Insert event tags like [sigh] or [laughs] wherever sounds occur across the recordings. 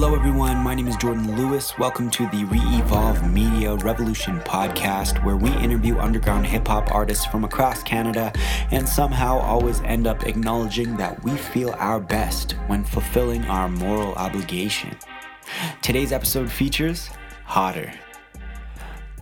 Hello, everyone. My name is Jordan Lewis. Welcome to the Re Evolve Media Revolution podcast, where we interview underground hip hop artists from across Canada and somehow always end up acknowledging that we feel our best when fulfilling our moral obligation. Today's episode features Hodder.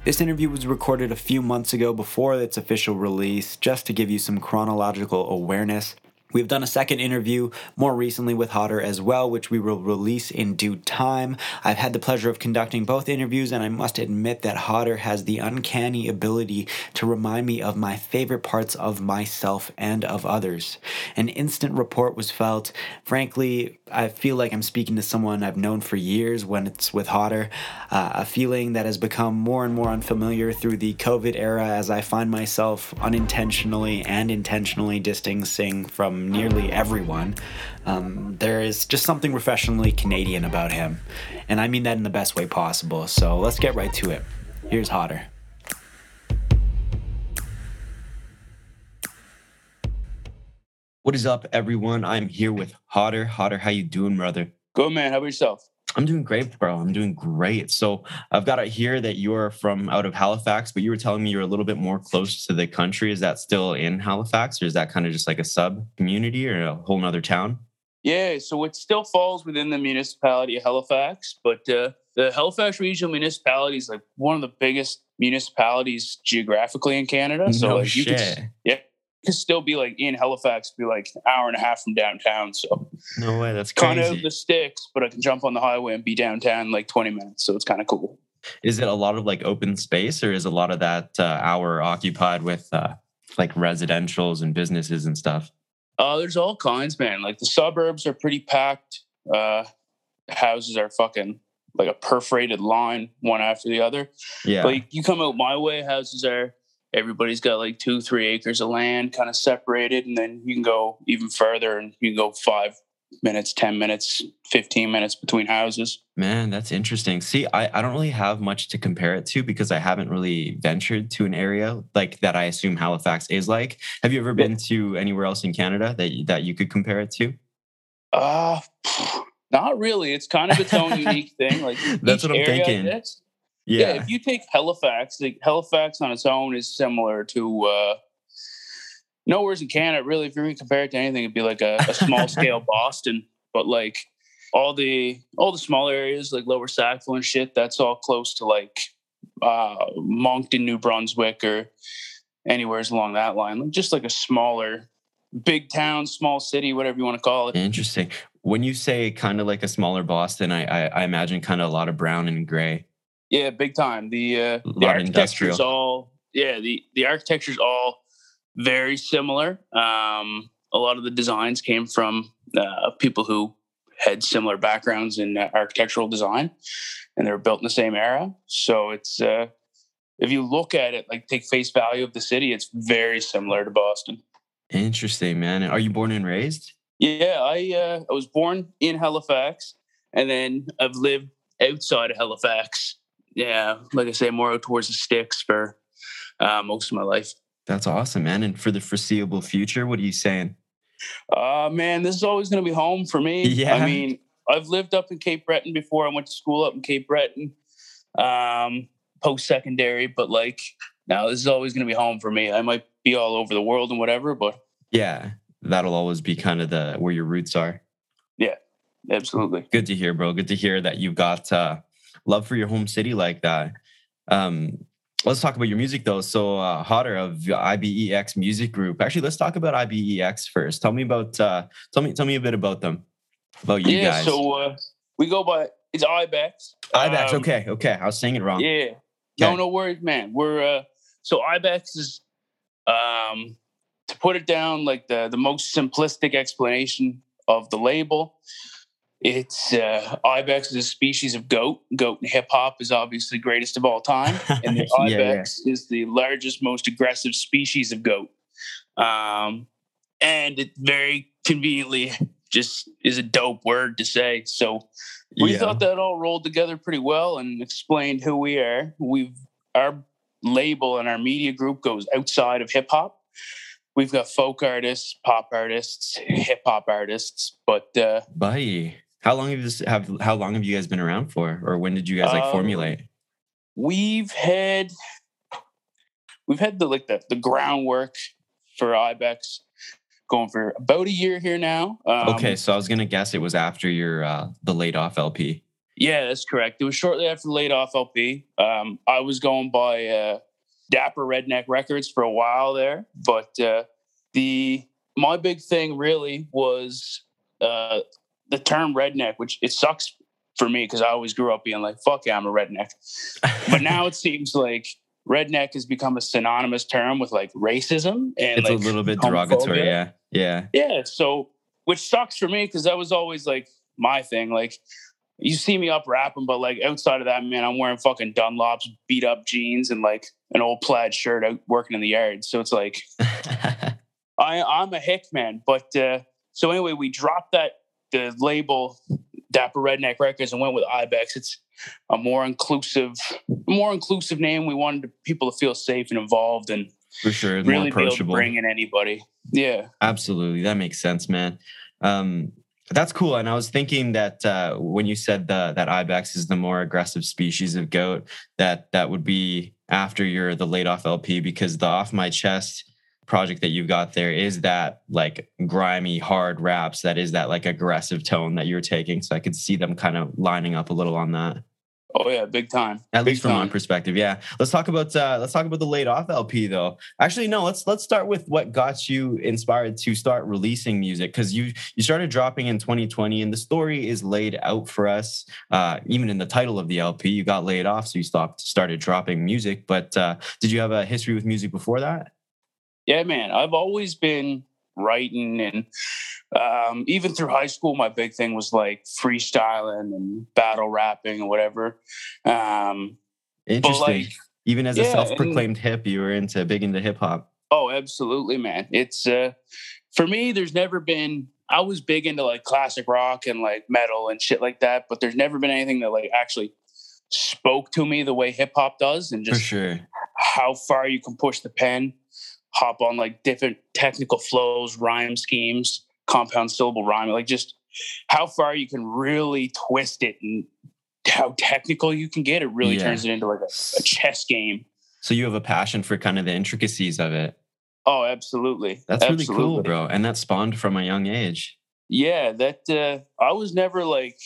This interview was recorded a few months ago before its official release, just to give you some chronological awareness. We've done a second interview more recently with Hodder as well, which we will release in due time. I've had the pleasure of conducting both interviews, and I must admit that Hodder has the uncanny ability to remind me of my favorite parts of myself and of others. An instant report was felt. Frankly, I feel like I'm speaking to someone I've known for years when it's with Hodder. Uh, a feeling that has become more and more unfamiliar through the COVID era as I find myself unintentionally and intentionally distancing from nearly everyone. Um, there is just something refreshingly Canadian about him. And I mean that in the best way possible. So let's get right to it. Here's Hodder. What is up, everyone? I'm here with Hodder. Hodder, how you doing, brother? Good man. How about yourself? I'm doing great, bro. I'm doing great. So I've got it here that you're from out of Halifax, but you were telling me you're a little bit more close to the country. Is that still in Halifax, or is that kind of just like a sub community or a whole nother town? Yeah, so it still falls within the municipality of Halifax, but uh, the Halifax Regional Municipality is like one of the biggest municipalities geographically in Canada. So no like, shit. you could, yeah, could still be like in Halifax, be like an hour and a half from downtown. So no way. That's kind crazy. of the sticks, but I can jump on the highway and be downtown in like 20 minutes. So it's kind of cool. Is it a lot of like open space, or is a lot of that uh, hour occupied with uh, like residentials and businesses and stuff? Uh, there's all kinds, man. Like the suburbs are pretty packed. Uh, houses are fucking like a perforated line, one after the other. Yeah. Like you come out my way, houses are everybody's got like two, three acres of land kind of separated, and then you can go even further and you can go five minutes, ten minutes, fifteen minutes between houses. Man, that's interesting. See, I, I don't really have much to compare it to because I haven't really ventured to an area like that I assume Halifax is like. Have you ever been to anywhere else in Canada that you- that you could compare it to? Uh [sighs] not really. It's kind of its own [laughs] unique thing. Like That's what I'm thinking. Yeah. if you take Halifax, like Halifax on its own is similar to uh nowhere's in Canada, really. If you're gonna compare it to anything, it'd be like a, a small scale [laughs] Boston. But like all the all the small areas like lower Sackville and shit, that's all close to like uh Moncton, New Brunswick or anywhere's along that line. Like just like a smaller big town, small city, whatever you want to call it. Interesting. When you say kind of like a smaller Boston, I I, I imagine kind of a lot of brown and gray. Yeah, big time. The uh, the architecture's industrial. all yeah the the architecture is all very similar. Um, a lot of the designs came from uh, people who had similar backgrounds in uh, architectural design, and they were built in the same era. So it's uh, if you look at it, like take face value of the city, it's very similar to Boston. Interesting, man. Are you born and raised? Yeah, I uh, I was born in Halifax, and then I've lived outside of Halifax. Yeah, like I say, more towards the sticks for uh, most of my life. That's awesome, man. And for the foreseeable future, what are you saying? Uh man, this is always going to be home for me. [laughs] Yeah. I mean, I've lived up in Cape Breton before. I went to school up in Cape Breton, um, post secondary, but like now this is always going to be home for me. I might be all over the world and whatever, but Yeah, that'll always be kind of the where your roots are. Yeah, absolutely. Good to hear, bro. Good to hear that you've got uh, love for your home city like that. Um, let's talk about your music though. So, uh, Hodder of IBEX Music Group. Actually, let's talk about IBEX first. Tell me about uh, tell me tell me a bit about them, about you guys. yeah, guys. so uh, we go by it's Ibex. IBEX. Um, okay, okay. I was saying it wrong. Yeah. No, Okay. no worries, man. We're uh so Ibex is um to put it down like the the most simplistic explanation of the label. It's uh Ibex is a species of goat. Goat in hip hop is obviously the greatest of all time. [laughs] And the Yeah, yeah. Ibex is the largest, most aggressive species of goat. Um and it very conveniently just is a dope word to say. So we Yeah. thought that all rolled together pretty well and explained who we are. We've our label and our media group goes outside of hip hop. We've got folk artists, pop artists, hip hop artists, but uh, Buddy, How long have this have how long have you guys been around for, or when did you guys like um, formulate? We've had we've had the like the, the groundwork for Ibex going for about a year here now. Um, okay, so I was gonna guess it was after your uh, the laid off LP. Yeah, that's correct. It was shortly after the laid off LP. Um, I was going by uh, Dapper Redneck Records for a while there, but uh, the my big thing really was uh, the term redneck, which it sucks for me because I always grew up being like, "Fuck yeah, I'm a redneck," [laughs] but now it seems like redneck has become a synonymous term with like racism and it's like a little bit derogatory. Yeah, yeah, yeah. So, which sucks for me because that was always like my thing. Like, you see me up rapping, but like outside of that, man, I'm wearing fucking Dunlops, beat up jeans, and like an old plaid shirt out working in the yard. So it's like, [laughs] I I'm a hick man. But uh, so anyway, we dropped that the label Dapper Redneck Records and went with Ibex. It's a more inclusive, more inclusive name. We wanted people to feel safe and involved, and for sure, really be able to bring in anybody. Yeah, absolutely, that makes sense, man. Um, that's cool. And I was thinking that uh, when you said the, that ibex is the more aggressive species of goat, that that would be after your the laid off LP because the off my chest project that you've got there is that like grimy hard raps? That is that like aggressive tone that you're taking? So i could see them kind of lining up a little on that. Oh yeah big time. At big least from time. my perspective yeah. Let's talk about uh let's talk about the laid off lp though. Actually no let's let's start with what got you inspired to start releasing music because you you started dropping in 2020 and the story is laid out for us uh even in the title of the lp you got laid off so you stopped started dropping music but uh did you have a history with music before that yeah, man, I've always been writing and um, even through high school, my big thing was like freestyling and battle rapping and whatever. Um, Interesting. Like, even as a self-proclaimed and, hip, you were into big into hip hop. Oh, absolutely, man. It's uh, for me. There's never been. I was big into like classic rock and like metal and shit like that, but there's never been anything that like actually spoke to me the way hip hop does, and just sure. how far you can push the pen hop on like different technical flows, rhyme schemes, compound syllable rhyme, like just how far you can really twist it and how technical you can get. It really yeah. turns it into like a, a chess game. So you have a passion for kind of the intricacies of it. Oh, absolutely. That's absolutely. really cool, bro. And that spawned from a young age. Yeah, that uh, I was never like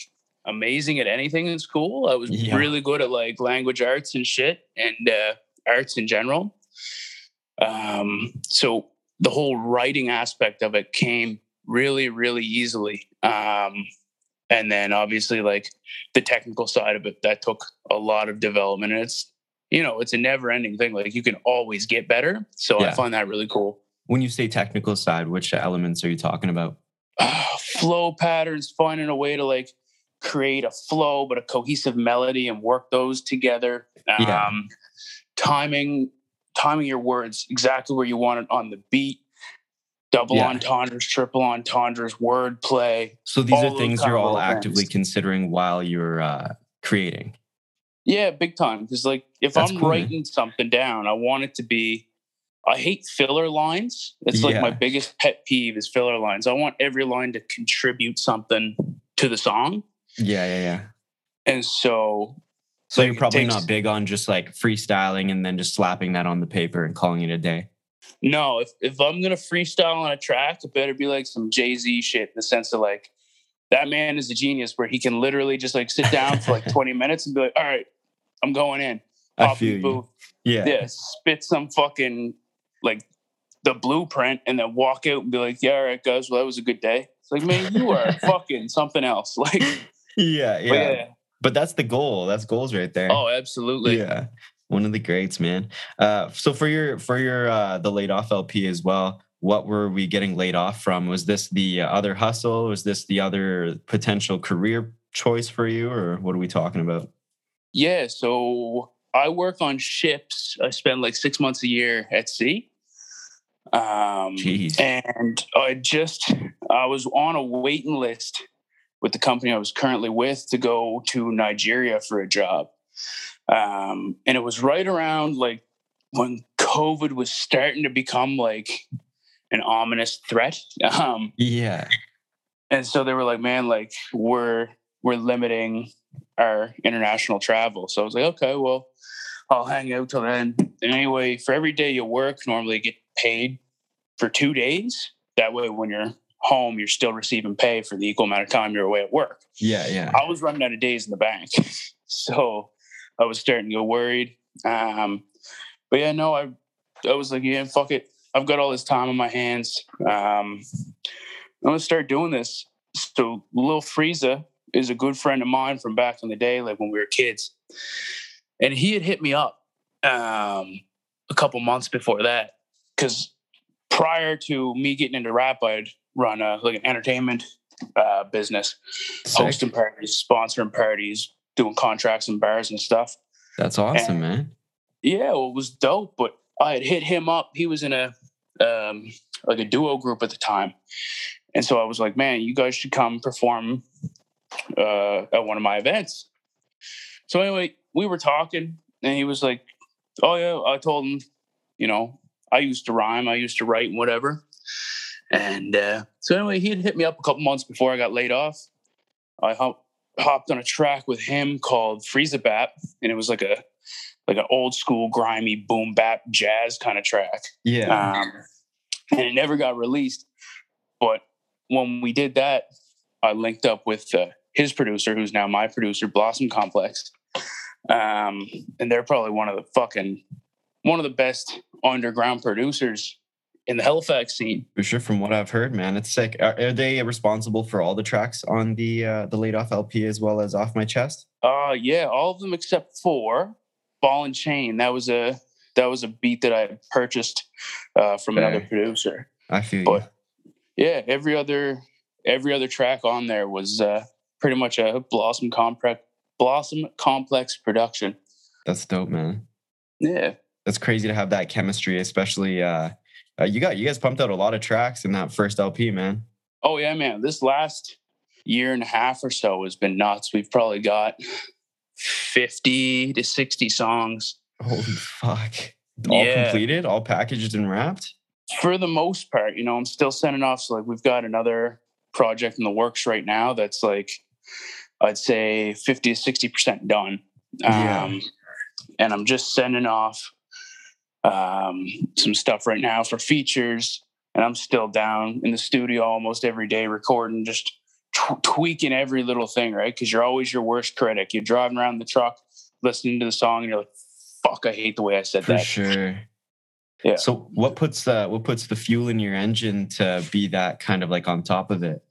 amazing at anything in school. I was yeah. really good at like language arts and shit and uh, arts in general. Um, so the whole writing aspect of it came really, really easily. Um, and then obviously like the technical side of it that took a lot of development. And it's you know it's a never ending thing. Like you can always get better. So yeah. I find that really cool. When you say technical side, which elements are you talking about? Uh, flow patterns, finding a way to like create a flow but a cohesive melody and work those together. Um, yeah. timing timing your words exactly where you want it on the beat, double yeah. entendres, triple entendres, word play. So these are things you're all actively considering while you're uh, creating. Yeah, big time. Because like if That's I'm cool, writing man. something down, I want it to be. I hate filler lines. It's like yeah. my biggest pet peeve is filler lines. I want every line to contribute something to the song. Yeah, yeah, yeah. And so so like you're probably takes, not big on just like freestyling and then just slapping that on the paper and calling it a day. No, if if I'm gonna freestyle on a track, it better be like some Jay Z shit in the sense of like that man is a genius where he can literally just like sit down for like [laughs] 20 minutes and be like, all right, I'm going in. I feel you. Yeah. Yeah. Spit some fucking like the blueprint and then walk out and be like, yeah, all right, guys, well, that was a good day. It's like, man, you are [laughs] fucking something else. Like, yeah, yeah. yeah but that's the goal. That's goals right there. Oh, absolutely. Yeah. One of the greats, man. Uh, so for your for your uh, the laid off LP as well, what were we getting laid off from? Was this the other hustle? Was this the other potential career choice for you, or what are we talking about? Yeah, so I work on ships. I spend like six months a year at sea. Um, Jeez. And I just I was on a waiting list with the company I was currently with to go to Nigeria for a job. Um, and it was right around like when COVID was starting to become like an ominous threat. [laughs] Um, yeah. and so they were like, man, like we're we're limiting our international travel. So I was like, okay, well, I'll hang out till then. And anyway, for every day you work, normally you get paid for two days. That way, when you're home, you're still receiving pay for the equal amount of time you're away at work. Yeah, yeah. I was running out of days in the bank, [laughs] so I was starting to get worried. Um, but yeah, no, I I was like, yeah, fuck it. I've got all this time on my hands. Um, I'm gonna start doing this. So, Lil Frieza is a good friend of mine from back in the day, like when we were kids, and he had hit me up um, a couple months before that because prior to me getting into rap, I'd run a like an entertainment uh, business, Sick. hosting parties, sponsoring parties, doing contracts and bars and stuff. That's awesome, and, man. Yeah, well, it was dope. But I had hit him up. He was in a um, like a duo group at the time, and so I was like, "Man, you guys should come perform uh, at one of my events." So anyway, we were talking, and he was like, "Oh yeah," I told him, you know, I used to rhyme, I used to write, and whatever. And uh, so anyway, he had hit me up a couple months before I got laid off. I hop, hopped on a track with him called Freeze Frieza Bap, and it was like a like an old school grimy boom bap jazz kind of track. Yeah. Um, and it never got released. But when we did that, I linked up with uh, his producer, who's now my producer, Blossom Complex. Um, and they're probably one of the fucking one of the best underground producers in the Halifax scene. For sure, from what I've heard, man, it's sick. Are, are they responsible for all the tracks on the uh, the laid off LP as well as off my chest? Uh yeah, all of them except for Ball and Chain. That was a that was a beat that I purchased uh, from Fair. another producer. I feel but, you. Yeah, every other every other track on there was uh, pretty much a Blossom Complex Blossom Complex production. That's dope, man. Yeah, that's crazy to have that chemistry, especially. Uh, uh, you got you guys pumped out a lot of tracks in that first LP, man. Oh yeah, man. This last year and a half or so has been nuts. We've probably got 50 to 60 songs. Holy fuck. All yeah. completed, all packaged and wrapped? For the most part, you know, I'm still sending off. So, like, we've got another project in the works right now that's like, I'd say 50 to 60% done. Yeah. Um, and I'm just sending off um, some stuff right now for features. And I'm still down in the studio almost every day recording, just t- tweaking every little thing, right? Because you're always your worst critic. You're driving around the truck, listening to the song, and you're like, "Fuck, I hate the way I said For that." Sure. Yeah. So what puts the what puts the fuel in your engine to be that kind of like on top of it?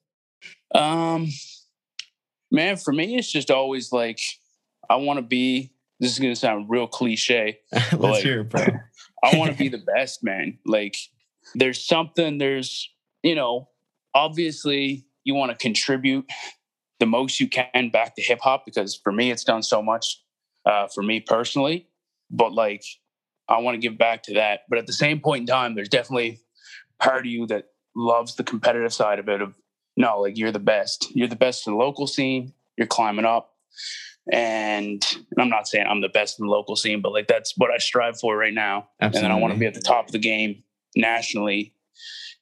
Um, man, for me, it's just always like I want to be. This is gonna sound real cliche. [laughs] Let's like, hear it, bro. I [laughs] want to be the best, man. Like, there's something. There's you know, obviously you want to contribute the most you can back to hip hop because for me, it's done so much uh, for me personally. But like, I want to give back to that. But at the same point in time, there's definitely part of you that loves the competitive side of it. Of no, like you're the best. You're the best in the local scene. You're climbing up. And I'm not saying I'm the best in the local scene, but like that's what I strive for right now. Absolutely. And then I want to be at the top of the game nationally,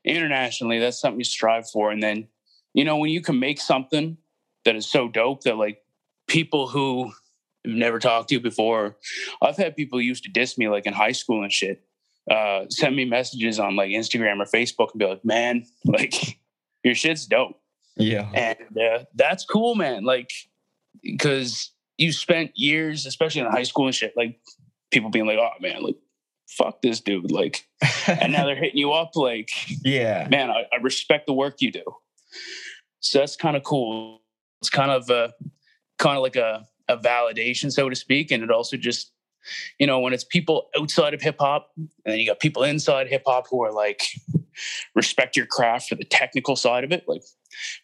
internationally. That's something you strive for. And then you know, when you can make something that is so dope that like people who have never talked to you before, I've had people used to diss me like in high school and shit, uh, send me messages on like Instagram or Facebook and be like, man, [laughs] like your shit's dope. Yeah. And uh, that's cool, man. Like, because you spent years, especially in high school and shit, like people being like, oh man, like, fuck this dude. Like, [laughs] and now they're hitting you up like, yeah, man, I, I respect the work you do. So that's kind of cool. It's kind of a kind of like a, a validation, so to speak. And it also just, you know, when it's people outside of hip hop and then you got people inside hip hop who are like respect your craft for the technical side of it, like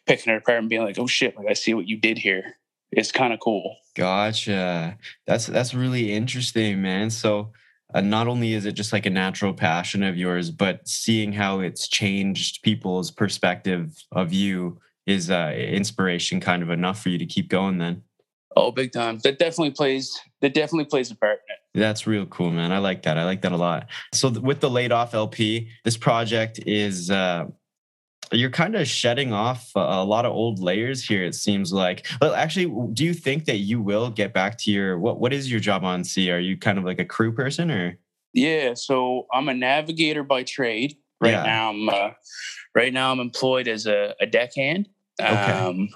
picking it apart and being like, oh shit, like I see what you did here. It's kind of cool. Gotcha. That's that's really interesting, man. So uh, not only is it just like a natural passion of yours, but seeing how it's changed people's perspective of you is uh, inspiration kind of enough for you to keep going then? Oh, big time. That definitely plays. That definitely plays a part in it. That's real cool, man. I like that. I like that a lot. So with the laid off LP, this project is uh, you're kind of shedding off a lot of old layers here. It seems like. But actually, do you think that you will get back to your what? What is your job on sea? Are you kind of like a crew person or? Yeah, so I'm a navigator by trade. Right yeah. now, I'm uh, right now I'm employed as a, a deckhand. Okay. Um,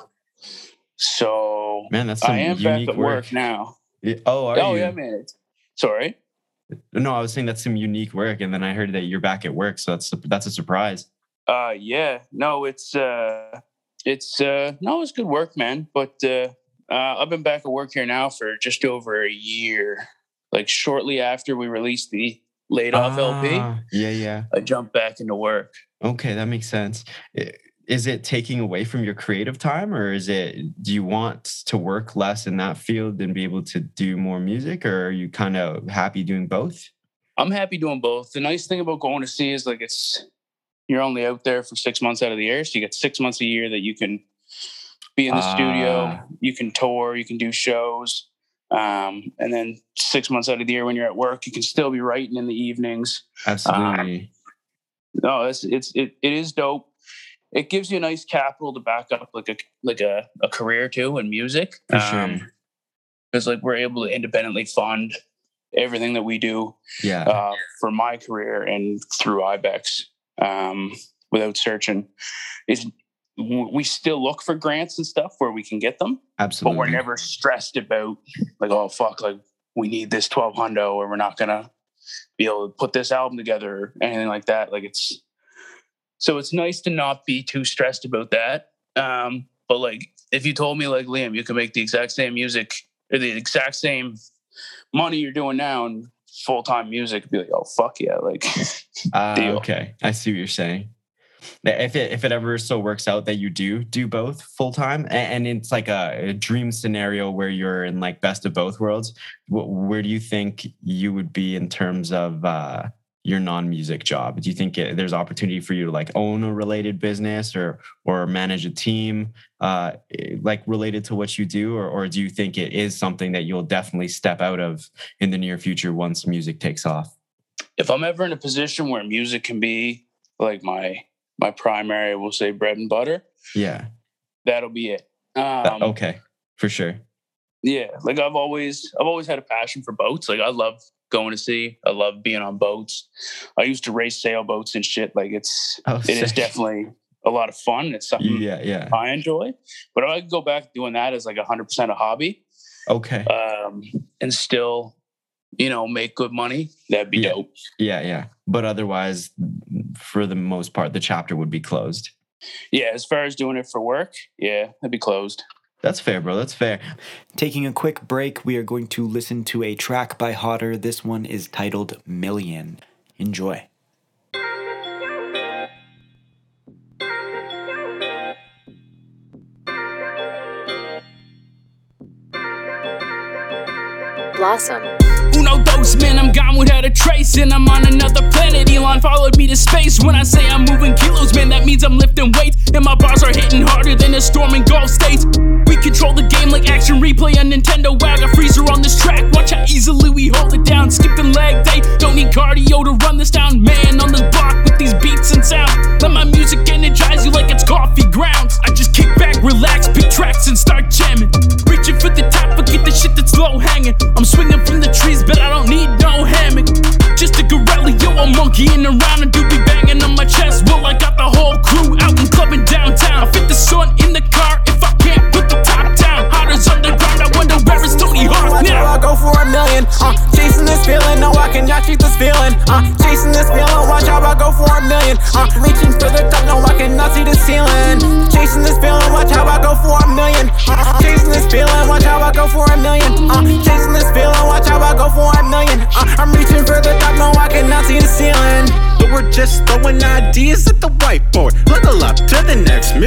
so man, that's I am back at work, work now. Yeah. Oh, oh you? Oh yeah, man. Sorry. No, I was saying that's some unique work, and then I heard that you're back at work, so that's that's a surprise. Uh, yeah, no, it's uh, it's uh, no, it's good work, man. But uh, uh, I've been back at work here now for just over a year. Like shortly after we released the laid off LP, ah, yeah, yeah, I jumped back into work. Okay, that makes sense. Is it taking away from your creative time, or is it? Do you want to work less in that field and be able to do more music, or are you kind of happy doing both? I'm happy doing both. The nice thing about going to sea is like it's you're only out there for six months out of the year. So you get six months a year that you can be in the uh, studio, ah. you can tour, you can do shows. Um, and then six months out of the year when you're at work, you can still be writing in the evenings. Absolutely. Um, no, it's it's it, it is dope. It gives you a nice capital to back up like a like a, a career too in music. For um. Because like we're able to independently fund everything that we do. Yeah. Uh, for my career and through Ibex um, without searching is we still look for grants and stuff where we can get them. Absolutely. But we're never stressed about like, oh fuck, like we need this 12 hundo or we're not gonna be able to put this album together or anything like that. Like it's so it's nice to not be too stressed about that. Um, but like if you told me like Liam, you can make the exact same music or the exact same money you're doing now and full time music, be like, oh fuck yeah, like. [laughs] uh, okay, I see what you're saying. If it if it ever so works out that you do do both full time, and, and, it's like a, a, dream scenario where you're in like best of both worlds, where do you think you would be in terms of uh, your non-music job? Do you think it, there's opportunity for you to like own a related business or or manage a team uh, like related to what you do? Or, or do you think it is something that you'll definitely step out of in the near future once music takes off? If i'm ever in a position where music can be like my my primary we'll say bread and butter yeah. that'll be it. Um, okay. For sure. yeah like i've always i've always had a passion for boats. Like i love going to sea. I love being on boats. I used to race sailboats and shit. Like it's oh, it is definitely a lot of fun. It's something yeah, yeah. I enjoy. But I could go back doing that as like hundred percent a hobby. Okay. Um, and still, you know, make good money. That'd be yeah. dope. Yeah, yeah. But otherwise, for the most part, the chapter would be closed. Yeah, as far as doing it for work, yeah, it'd be closed. That's fair, bro. That's fair. Taking a quick break, we are going to listen to a track by Hodder. This one is titled Million. Enjoy. Blossom. Uno dos, man, I'm gone without a trace, and I'm on another planet. Elon followed me to space. When I say I'm moving kilos, man, that means I'm lifting weights. and my bars are hitting harder than a storm in Gulf States. We control the game like action replay on Nintendo. Wow, got Frieza on this track. Watch how easily we hold it down. Skipping leg day, don't need cardio to run this down. Man, on this block with these beats and sound. Let my music energize you like it's coffee grounds. I just kick back, relax, pick tracks, and start jamming. Reaching for the top, but get the shit that's low hanging. I'm swinging from the trees but I don't need no hammock. Just a gorilla, yo, I'm monkeying around and do be banging on my chest. Well, I got the whole crew out and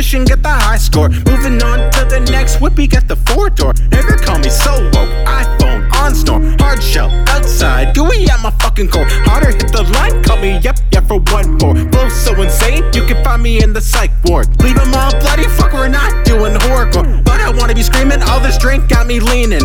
get the high score. Moving on to the next whippy, get the four door. Never call me so woke, iPhone on snore. Hard shell outside, gooey at my fucking core. Harder hit the line, call me up, yeah, for one more. Flow so insane, you can find me in the psych ward. Leave them all bloody, fuck, we're not doing horrorcore. But I wanna be screaming, all this drink got me leaning.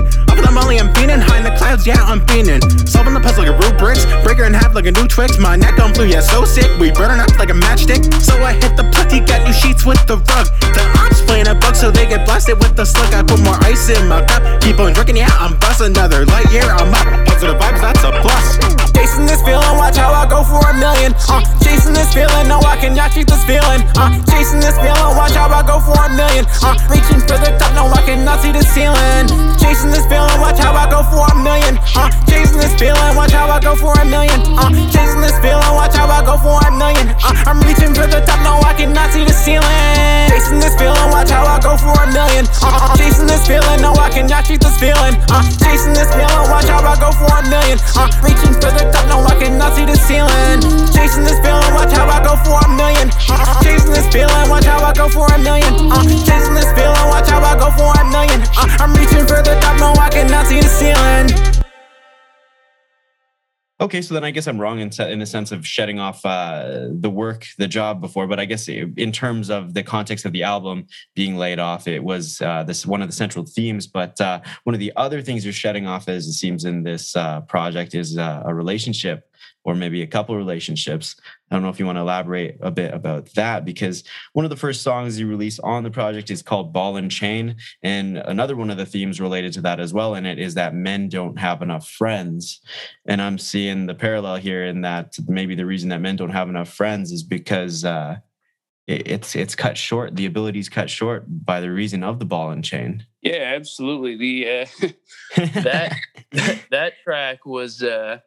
A new Twix. My neck on blue, yeah, so sick, we burning up like a matchstick. So I hit the putty, got new sheets with the rug. The ops playing a bug, so they get blasted with the slug. I put more ice in my cup, keep on drinking, yeah, I'm bust another light year, I'm up. Positive vibes, that's a plus. Chasing this feeling, watch how I go for a million. Uh, chasing this feeling, no, I cannot cheat this feeling. Uh, chasing this feeling, watch how I go for a million. Uh, reaching for the top, no, I cannot see the ceiling. Chasing this feeling, watch how I go for a million. Uh, chasing this feeling, watch how I go for a million. Uh, chasing this feeling, watch how I go for a million. Uh, I'm reaching for the top, no, I cannot see the ceiling. Chasing this feeling, watch how I go for a million. Uh, chasing this feeling, no, I cannot cheat this feeling. Uh, chasing this feeling, watch how I go for a million. Uh, reaching for the top, no, I cannot see the ceiling. Chasing this feeling, watch how I go for a million. Uh, chasing this feeling, watch how I go for a million. Uh, chasing this feeling, watch how I go for a million. Uh, I'm reaching for the top, no, I cannot see the ceiling. Okay, so then I guess I'm wrong in, in the sense of shedding off uh, the work, the job before, but I guess in terms of the context of the album being laid off, it was uh, this one of the central themes. But uh, one of the other things you're shedding off, as it seems in this uh, project, is uh, a relationship or maybe a couple of relationships. I don't know if you want to elaborate a bit about that because one of the first songs you release on the project is called Ball and Chain. And another one of the themes related to that as well in it is that men don't have enough friends. And I'm seeing the parallel here in that maybe the reason that men don't have enough friends is because uh, it's it's cut short. The ability is cut short by the reason of the ball and chain. Yeah, absolutely. The uh, [laughs] [laughs] that that track was uh,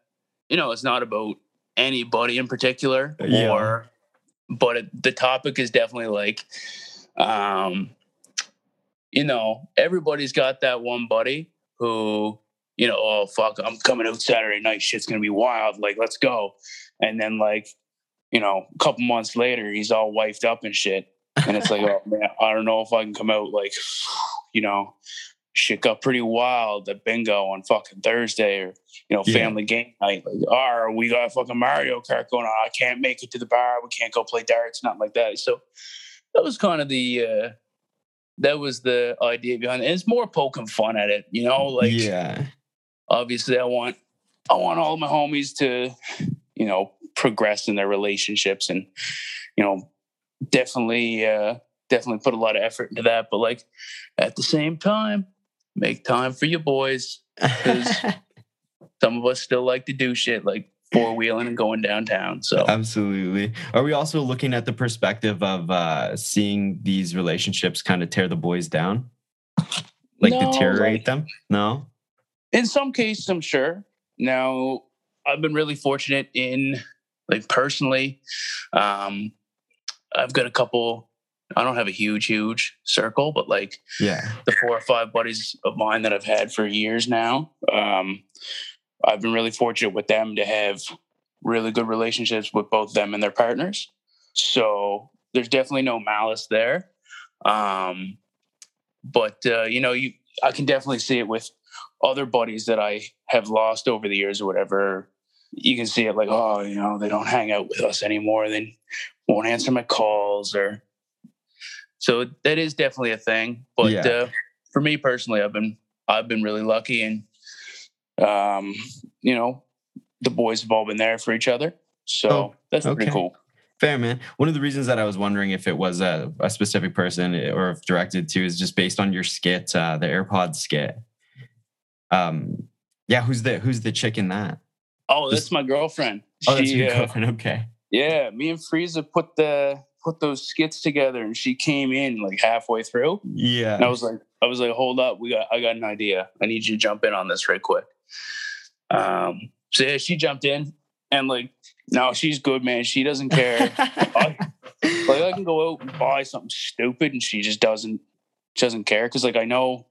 you know, it's not about anybody in particular yeah. or but it, the topic is definitely like um you know, everybody's got that one buddy who, you know, oh fuck, I'm coming out Saturday night, shit's gonna be wild, like let's go. And then like, you know, a couple months later, he's all wifed up and shit. And it's like, [laughs] oh man, I don't know if I can come out like, [sighs] you know, shit got pretty wild at bingo on fucking Thursday or you know, family yeah. game night. Like, oh, we got fucking Mario Kart going on. I can't make it to the bar. We can't go play darts, nothing like that. So that was kind of the uh that was the idea behind it. And it's more poking fun at it, you know, like yeah. Obviously I want I want all my homies to, you know, progress in their relationships and, you know, definitely uh definitely put a lot of effort into that. But like at the same time, make time for your boys. Because [laughs] some of us still like to do shit like four wheeling and going downtown. So absolutely. Are we also looking at the perspective of uh, seeing these relationships kind of tear the boys down, like no, deteriorate like, them? No. In some cases, I'm sure. Now, I've been really fortunate in, like, personally. Um, I've got a couple. I don't have a huge, huge circle, but like, yeah, the four or five buddies of mine that I've had for years now. Um, I've been really fortunate with them to have really good relationships with both them and their partners. So there's definitely no malice there. Um, but uh, you know, you I can definitely see it with other buddies that I have lost over the years or whatever. You can see it like, oh, you know, they don't hang out with us anymore. They won't answer my calls or so that is definitely a thing. But yeah. uh, for me personally, I've been I've been really lucky and um, you know, the boys have all been there for each other. So oh, that's okay. pretty cool. Fair, man. One of the reasons that I was wondering if it was a, a specific person or if directed to is just based on your skit, uh, the AirPods skit. Um, yeah, who's the who's the chick in that? Oh, that's my girlfriend. Oh, she, that's your uh, girlfriend. Okay. Yeah, me and Frieza put the put those skits together, and she came in like halfway through. Yeah, and I was like, I was like, hold up, we got, I got an idea. I need you to jump in on this right quick. Um, so yeah, she jumped in and like, no, she's good, man. She doesn't care. [laughs] I, like I can go out and buy something stupid and she just doesn't, doesn't care. Cause like, I know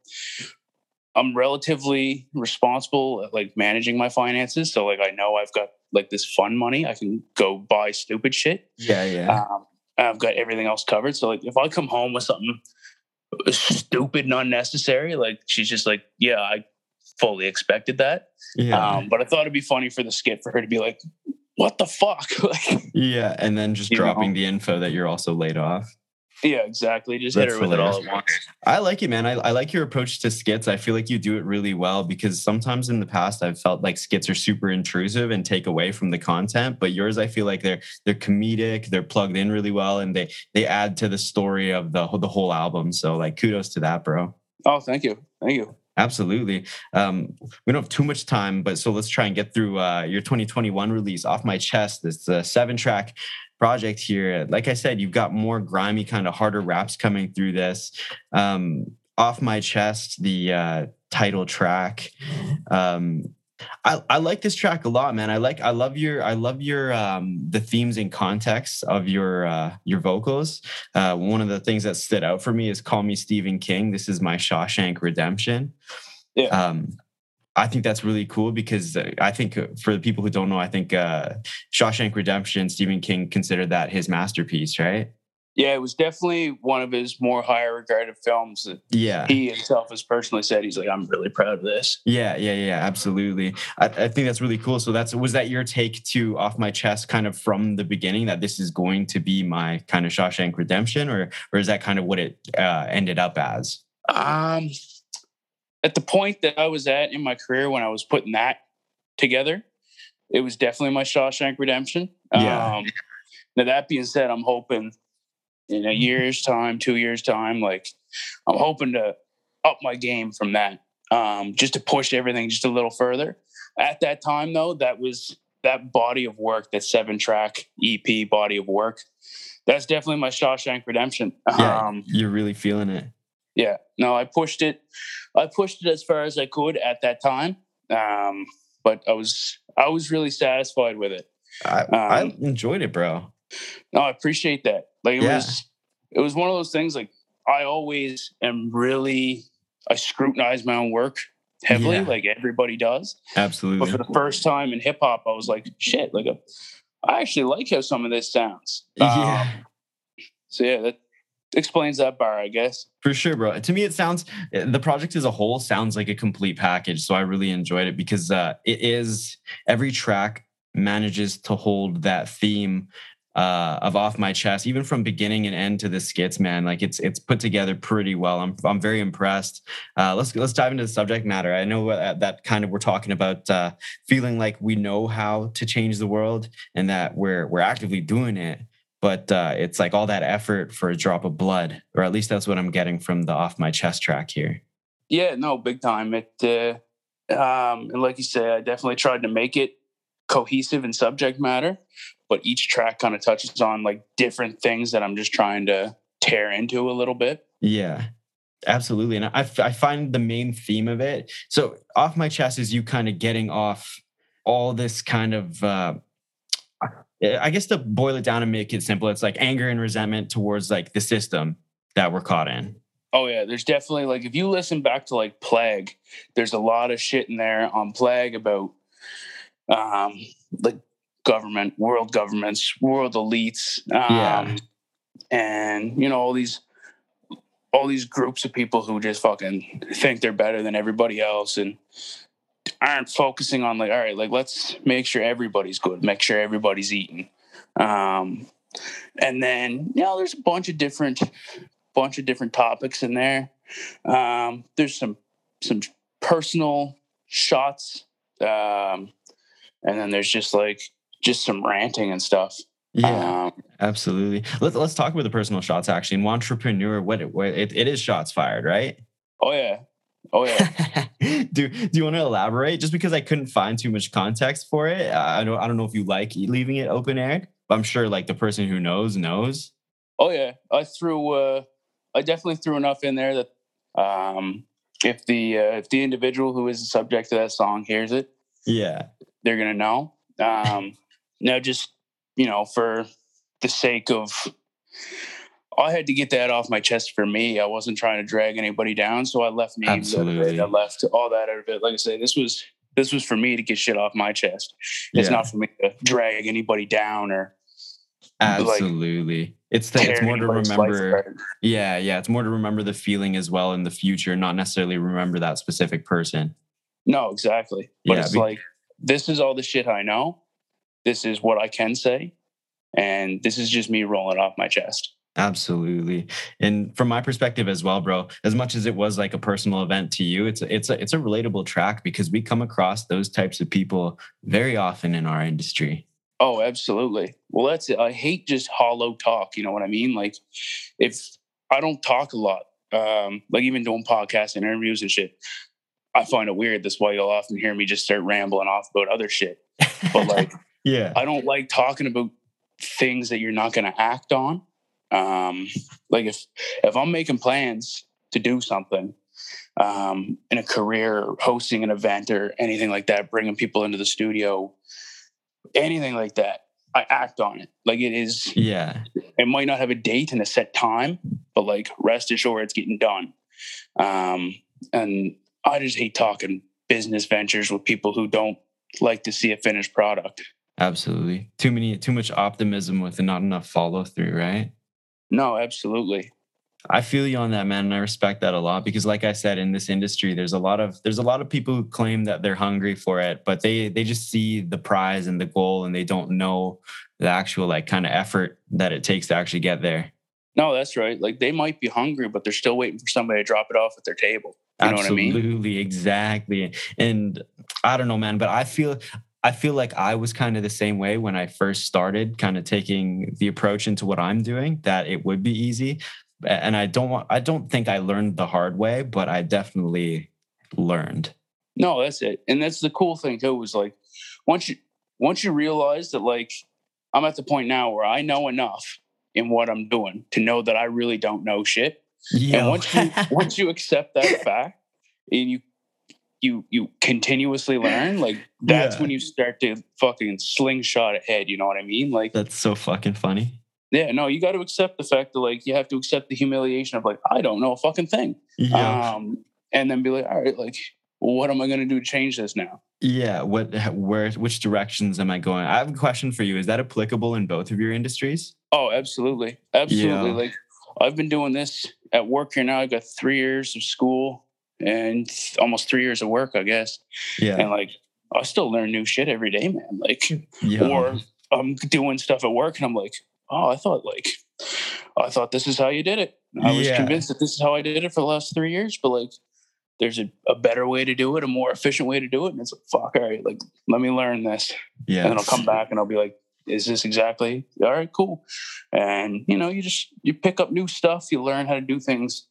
I'm relatively responsible at like managing my finances. So like, I know I've got like this fun money. I can go buy stupid shit. Yeah. Yeah. Um, I've got everything else covered. So like, if I come home with something stupid and unnecessary, like she's just like, yeah, I fully expected that. Yeah. Um, but I thought it'd be funny for the skit for her to be like, what the fuck? [laughs] yeah, and then just dropping know? the info that you're also laid off. Yeah, exactly. Just That's hit her with hilarious. it all at once. I like it, man. I, I like your approach to skits. I feel like you do it really well because sometimes in the past I've felt like skits are super intrusive and take away from the content. But yours, I feel like they're they're comedic, they're plugged in really well, and they they add to the story of the the whole album. So like kudos to that, bro. Oh, thank you. Thank you. Absolutely. Um, we don't have too much time, but so let's try and get through uh, your 2021 release off my chest. It's a seven track project here. Like I said, you've got more grimy, kind of harder raps coming through this. Um, off my chest, the uh, title track. Um, I, I like this track a lot, man. I like I love your I love your um the themes and context of your uh your vocals. Uh one of the things that stood out for me is Call Me Stephen King. This is my Shawshank Redemption. Yeah. Um I think that's really cool because uh, I think uh, for the people who don't know, I think uh, Shawshank Redemption, Stephen King considered that his masterpiece, right? Yeah, it was definitely one of his more higher regarded films. That yeah, he himself has personally said he's like, I'm really proud of this. Yeah, yeah, yeah, absolutely. I, I think that's really cool. So that's was that your take to off my chest, kind of from the beginning, that this is going to be my kind of Shawshank Redemption, or or is that kind of what it uh, ended up as? Um, at the point that I was at in my career when I was putting that together, it was definitely my Shawshank Redemption. Yeah. Um, now that being said, I'm hoping in a year's time, two years time, like I'm hoping to up my game from that, um, just to push everything just a little further. At that time, though, that was that body of work, that seven track EP body of work. That's definitely my Shawshank Redemption. Yeah, um, you're really feeling it yeah no i pushed it i pushed it as far as i could at that time um, but i was i was really satisfied with it i, um, I enjoyed it bro no i appreciate that like it yeah. was it was one of those things like i always am really i scrutinize my own work heavily yeah. like everybody does absolutely but for the first time in hip-hop i was like shit like a, I actually like how some of this sounds yeah um, so yeah that explains that bar, I guess. For sure, bro. To me, it sounds the project as a whole sounds like a complete package. So I really enjoyed it because uh, it is every track manages to hold that theme uh, of off my chest, even from beginning and end to the skits, man. Like it's it's put together pretty well. I'm I'm very impressed. Uh, let's let's dive into the subject matter. I know that, that kind of we're talking about uh, feeling like we know how to change the world and that we're we're actively doing it but uh, it's like all that effort for a drop of blood, or at least that's what I'm getting from the off my chest track here. Yeah, no, big time. It, uh, um, and like you say, I definitely tried to make it cohesive in subject matter, but each track kind of touches on like different things that I'm just trying to tear into a little bit. Yeah, absolutely. And I, I find the main theme of it. So off my chest is you kind of getting off all this kind of uh, I guess to boil it down and make it simple, it's like anger and resentment towards like the system that we're caught in. Oh yeah, there's definitely like if you listen back to like Plague, there's a lot of shit in there on Plague about um the government, world governments, world elites, um, yeah. and you know all these all these groups of people who just fucking think they're better than everybody else and aren't focusing on like all right like let's make sure everybody's good make sure everybody's eating. Um and then you know there's a bunch of different bunch of different topics in there. Um there's some some personal shots. Um and then there's just like just some ranting and stuff yeah um, absolutely let's let's talk about the personal shots actually in entrepreneur what it, what it, it is shots fired right oh yeah Oh yeah. [laughs] do Do you want to elaborate? Just because I couldn't find too much context for it, I don't. I don't know if you like leaving it open aired, but I'm sure like the person who knows knows. Oh yeah, I threw. Uh, I definitely threw enough in there that um, if the uh, if the individual who is the subject of that song hears it, yeah, they're gonna know. Um, now, just you know, for the sake of I had to get that off my chest for me. I wasn't trying to drag anybody down, so I left names of it. I left all that out of it. Like I say, this was this was for me to get shit off my chest. It's yeah. not for me to drag anybody down or absolutely. Like, it's the, it's more to remember. Yeah, yeah. It's more to remember the feeling as well in the future, not necessarily remember that specific person. No, exactly. But yeah, it's be- like this is all the shit I know. this is what I can say, and this is just me rolling off my chest. Absolutely. And from my perspective as well, bro, as much as it was like a personal event to you, it's a, it's a it's a relatable track because we come across those types of people very often in our industry. Oh, absolutely. Well, that's it. I hate just hollow talk, you know what I mean? Like if I don't talk a lot, um, like even doing podcasts and interviews and shit, I find it weird. That's why you'll often hear me just start rambling off about other shit. But [laughs] like yeah. I don't like talking about things that you're not going to act on um, like if if I'm making plans to do something um, in a career, hosting an event or anything like that, bringing people into the studio, anything like that, I act on it. Like it is. Yeah. It might not have a date and a set time, but like rest assured, it's getting done. Um, and I just hate talking business ventures with people who don't like to see a finished product. Absolutely. Too many, too much optimism with not enough follow through, right? No, absolutely. I feel you on that, man, and I respect that a lot because, like I said, in this industry, there's a lot of there's a lot of people who claim that they're hungry for it, but they they just see the prize and the goal, and they don't know the actual like kind of effort that it takes to actually get there. No, that's right. Like they might be hungry, but they're still waiting for somebody to drop it off at their table. You Absolutely, know what I mean? exactly. And I don't know, man, but I feel I feel like I was kind of the same way when I first started, kind of taking the approach into what I'm doing that it would be easy. And I don't want, I don't think I learned the hard way, but I definitely learned. No, that's it. And that's the cool thing too, was like once you once you realize that like I'm at the point now where I know enough in what I'm doing to know that I really don't know shit. Yeah. And once you [laughs] once you accept that fact and you you you continuously learn, like that's Yeah. when you start to fucking slingshot ahead. You know what I mean? Like, That's so fucking funny. yeah, no, you got to accept the fact that like you have to accept the humiliation of like I don't know a fucking thing, Yeah. um, and then be like, all right, like what am I going to do to change this now? yeah. What, where, which directions am I going? I have a question for you. Is that applicable in both of your industries? Oh, absolutely, absolutely. Yeah. Like I've been doing this at work here now. I've got three years of school and almost three years of work, I guess, Yeah. and like I still learn new shit every day, man. Like. yeah. or I'm doing stuff at work and I'm like, oh, I thought like, I thought this is how you did it. I was Yeah. convinced that this is how I did it for the last three years, but like, there's a, a better way to do it, a more efficient way to do it. And it's like, fuck, all right, like, let me learn this. yeah. And then I'll come back and I'll be like, is this exactly all right? Cool. And you know, you just you pick up new stuff, you learn how to do things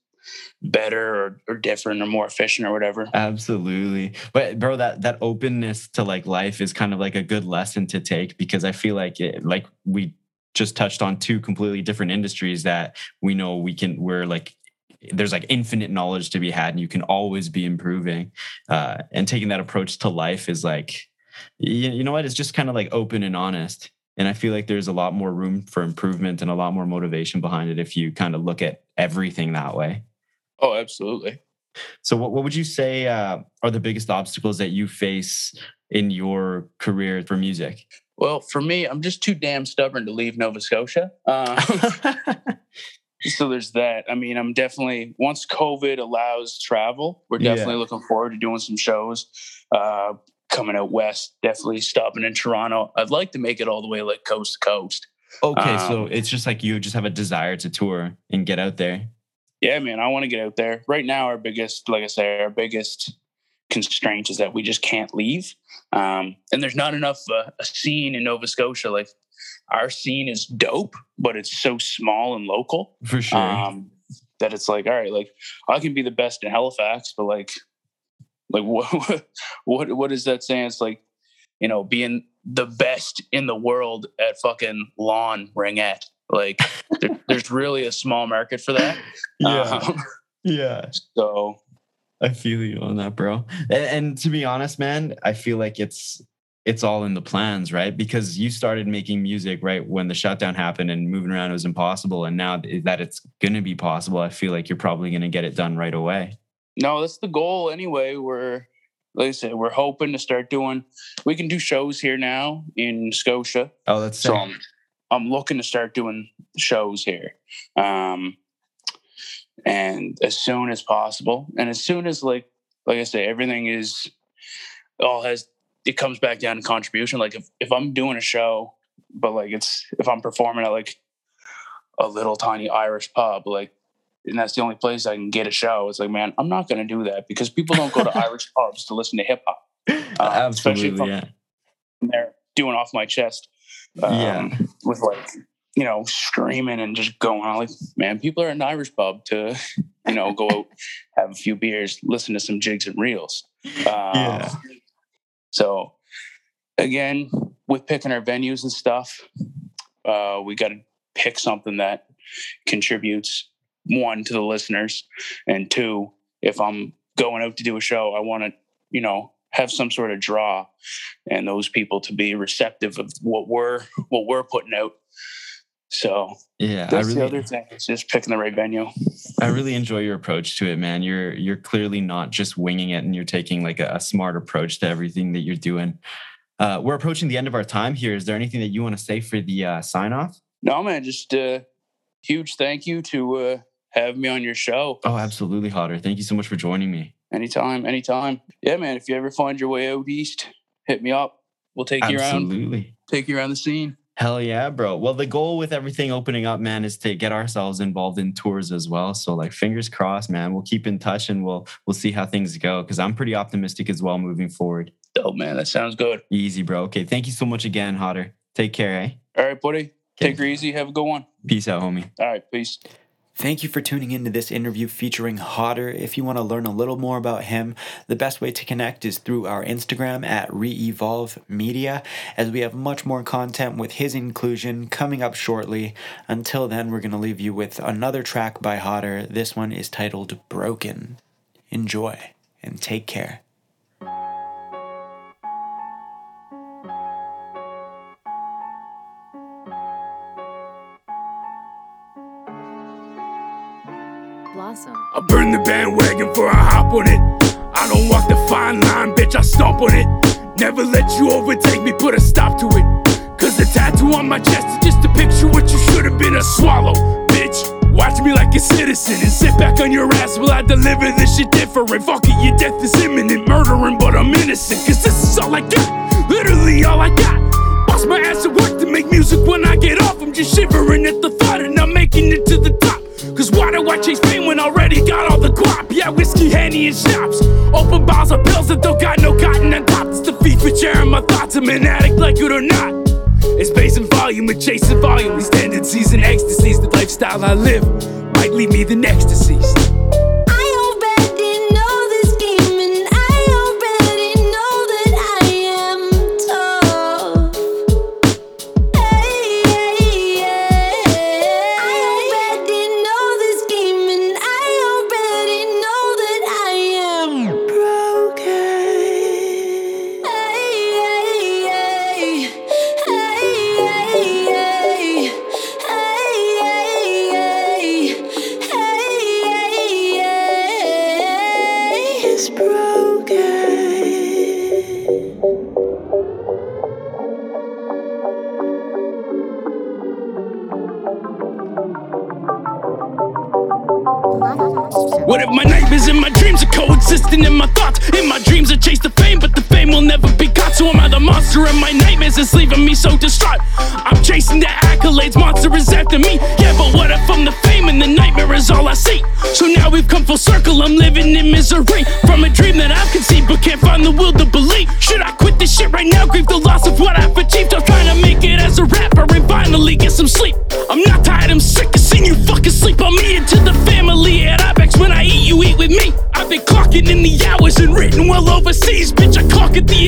better or, or different or more efficient or whatever. Absolutely. But bro, that that openness to like life is kind of like a good lesson to take because I feel like it like we just touched on two completely different industries that we know we can we're like there's like infinite knowledge to be had and you can always be improving. Uh and taking that approach to life is like you, you know what? It's just kind of like open and honest. And I feel like there's a lot more room for improvement and a lot more motivation behind it if you kind of look at everything that way. Oh, absolutely. So, what, what would you say uh, are the biggest obstacles that you face in your career for music? Well, for me, I'm just too damn stubborn to leave Nova Scotia. Uh, [laughs] so there's that. I mean, I'm definitely once COVID allows travel, we're Yeah. definitely looking forward to doing some shows. Uh, coming out west, definitely stopping in Toronto. I'd like to make it all the way like coast to coast. okay, so Um, it's just like you just have a desire to tour and get out there. Yeah, man, I want to get out there. Right now, our biggest, like I say, our biggest constraint is that we just can't leave. Um, and there's not enough uh, a scene in Nova Scotia. Like our scene is dope, but it's so small and local. For sure. um, that it's like, all right, like I can be the best in Halifax, but like, like [laughs] what, what, what is that saying? It's like, you know, being the best in the world at fucking lawn ringette. Like, there, [laughs] there's really a small market for that. Um, yeah. so I feel you on that, bro. And, and to be honest, man, I feel like it's it's all in the plans, right? Because you started making music right when the shutdown happened and moving around was impossible, and now that it's gonna be possible, I feel like you're probably gonna get it done right away. No, that's the goal anyway. We're like I said, we're hoping to start doing. We can do shows here now in Scotia. Oh, that's So. I'm, I'm looking to start doing shows here. Um, and as soon as possible, and as soon as like like I say, everything is all has it comes back down to contribution. Like if, if I'm doing a show, but like it's if I'm performing at like a little tiny Irish pub, like and that's the only place I can get a show. It's like, man, I'm not going to do that because people don't go to [laughs] Irish pubs to listen to hip hop. Uh, Absolutely, yeah. They're doing off my chest, um, yeah, with like you know screaming and just going on. Like, man, people are in an Irish pub to you know go out, [laughs] have a few beers, listen to some jigs and reels. Um, yeah. So again, with picking our venues and stuff, uh, we got to pick something that contributes one to the listeners and two if i'm going out to do a show i want to you know have some sort of draw and those people to be receptive of what we're what we're putting out. So yeah that's really, the other thing it's just picking the right venue. I really enjoy your approach to it man. You're you're clearly not just winging it and you're taking like a, a smart approach to everything that you're doing. Uh, we're approaching the end of our time here. Is there anything that you want to say for the uh, sign off? No man just uh huge thank you to uh have me on your show. Oh, absolutely, Hodder. Thank you so much for joining me. Anytime, anytime. Yeah, man. If you ever find your way out east, hit me up. We'll take absolutely. you around. Absolutely. Take you around the scene. Hell yeah, bro. Well, the goal with everything opening up, man, is to get ourselves involved in tours as well. So like fingers crossed, man. We'll keep in touch and we'll we'll see how things go. Cause I'm pretty optimistic as well moving forward. Oh man. That sounds good. Easy, bro. Okay. Thank you so much again, Hodder. Take care, eh? All right, buddy. Okay. Take her easy. Have a good one. Peace out, homie. All right, peace. Thank you for tuning into this interview featuring Hodder. If you want to learn a little more about him, the best way to connect is through our Instagram at Reevolve Media, as we have much more content with his inclusion coming up shortly. Until then, we're going to leave you with another track by Hodder. This one is titled Broken. Enjoy and take care. Blossom. I burn the bandwagon for a hop on it. I don't walk the fine line, bitch, I stomp on it. Never let you overtake me, put a stop to it. Cause the tattoo on my chest is just a picture what you should have been a swallow, bitch. Watch me like a citizen and sit back on your ass while I deliver this shit different. Fuck it, your death is imminent, murdering, but I'm innocent. Cause this is all I got, literally all I got. Bust my ass at work to make music when I get off. I'm just shivering at the thought and I'm I chase fame when already got all the guap? Yeah, whiskey, henny, and schnapps. Open bottles of pills that don't got no cotton on top. It's the feed for sharing my thoughts. I'm an addict, like it or not. It's based in volume and chasing volume. These tendencies and ecstasies, the lifestyle I live might lead me the next deceased. I'm living in misery from a dream that I've conceived, but can't find the will to believe. Should I quit this shit right now? Grieve the loss of what I've achieved. I'm trying to make it as a rapper and finally get some sleep. I'm not tired, I'm sick of seeing you fucking sleep on me into the family at Ibex when I eat, you eat with me. I've been clocking in the hours and written well overseas. Bitch, I conquered the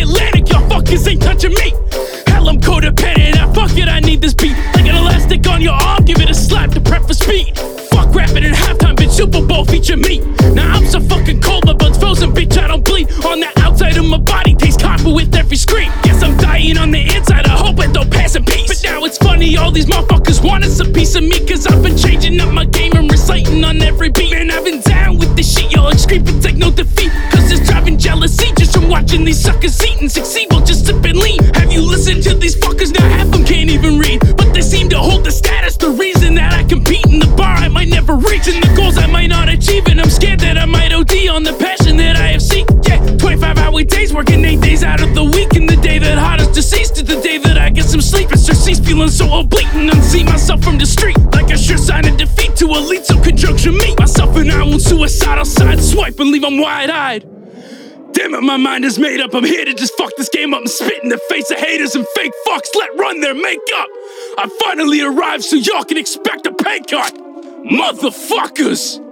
all these motherfuckers want us a piece of me, cause I've been changing up my game and reciting on every beat. Man, I've been down with this shit, y'all scream but take no defeat. Cause it's driving jealousy just from watching these suckers eat and succeed while just sipping lean. Have you listened to these fuckers? Now half them can't even read, but they seem to hold the status. The reason that I compete in the bar I might never reach, and the goals I might not achieve. And I'm scared that I might OD on the passion that I have seen. Yeah, 25 hour days, working eight days out of the week, and the day that hot is deceased to the day that cease feeling so oblique and unsee myself from the street. Like a sure sign of defeat to elite, so conjunction me. Myself and I won't suicidal side swipe and leave them wide eyed. Damn it, my mind is made up. I'm here to just fuck this game up and spit in the face of haters and fake fucks. Let run their makeup. I finally arrived so y'all can expect a pay cut. Motherfuckers!